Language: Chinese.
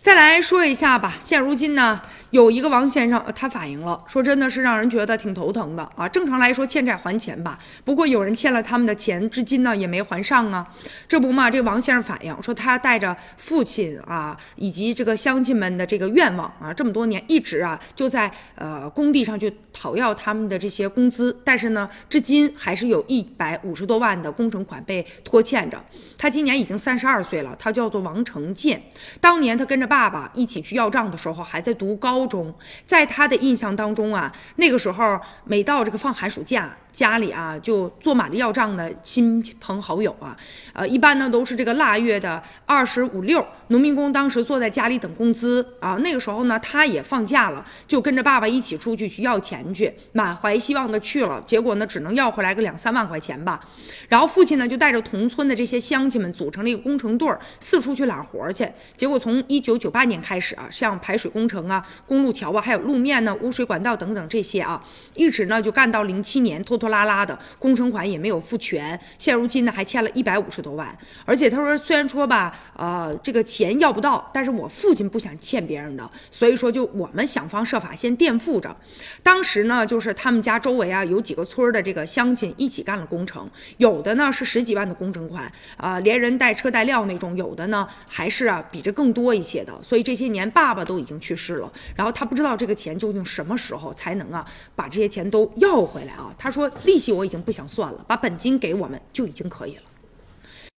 再来说一下吧，现如今呢，有一个王先生，他反映了，说真的是让人觉得挺头疼的啊。正常来说，欠债还钱吧，不过有人欠了他们的钱，至今呢也没还上啊。这不嘛，这个王先生反映说，他带着父亲啊，以及这个乡亲们的这个愿望啊，这么多年一直啊就在呃工地上去讨要他们的这些工资，但是呢，至今还是有一百五十多万的工程款被拖欠着。他今年已经三十二岁了，他叫做王成建，当年他跟着。爸爸一起去要账的时候，还在读高高中。在他的印象当中啊，那个时候每到这个放寒暑假。家里啊，就坐满了要账的亲朋好友啊，呃，一般呢都是这个腊月的二十五六，农民工当时坐在家里等工资啊。那个时候呢，他也放假了，就跟着爸爸一起出去去要钱去，满怀希望的去了，结果呢，只能要回来个两三万块钱吧。然后父亲呢，就带着同村的这些乡亲们组成了一个工程队儿，四处去揽活去。结果从一九九八年开始啊，像排水工程啊、公路桥啊，还有路面呢、污水管道等等这些啊，一直呢就干到零七年，拖拖。拉拉的工程款也没有付全，现如今呢还欠了一百五十多万。而且他说，虽然说吧，呃，这个钱要不到，但是我父亲不想欠别人的，所以说就我们想方设法先垫付着。当时呢，就是他们家周围啊有几个村的这个乡亲一起干了工程，有的呢是十几万的工程款啊，连人带车带料那种，有的呢还是啊比这更多一些的。所以这些年爸爸都已经去世了，然后他不知道这个钱究竟什么时候才能啊把这些钱都要回来啊？他说。利息我已经不想算了，把本金给我们就已经可以了。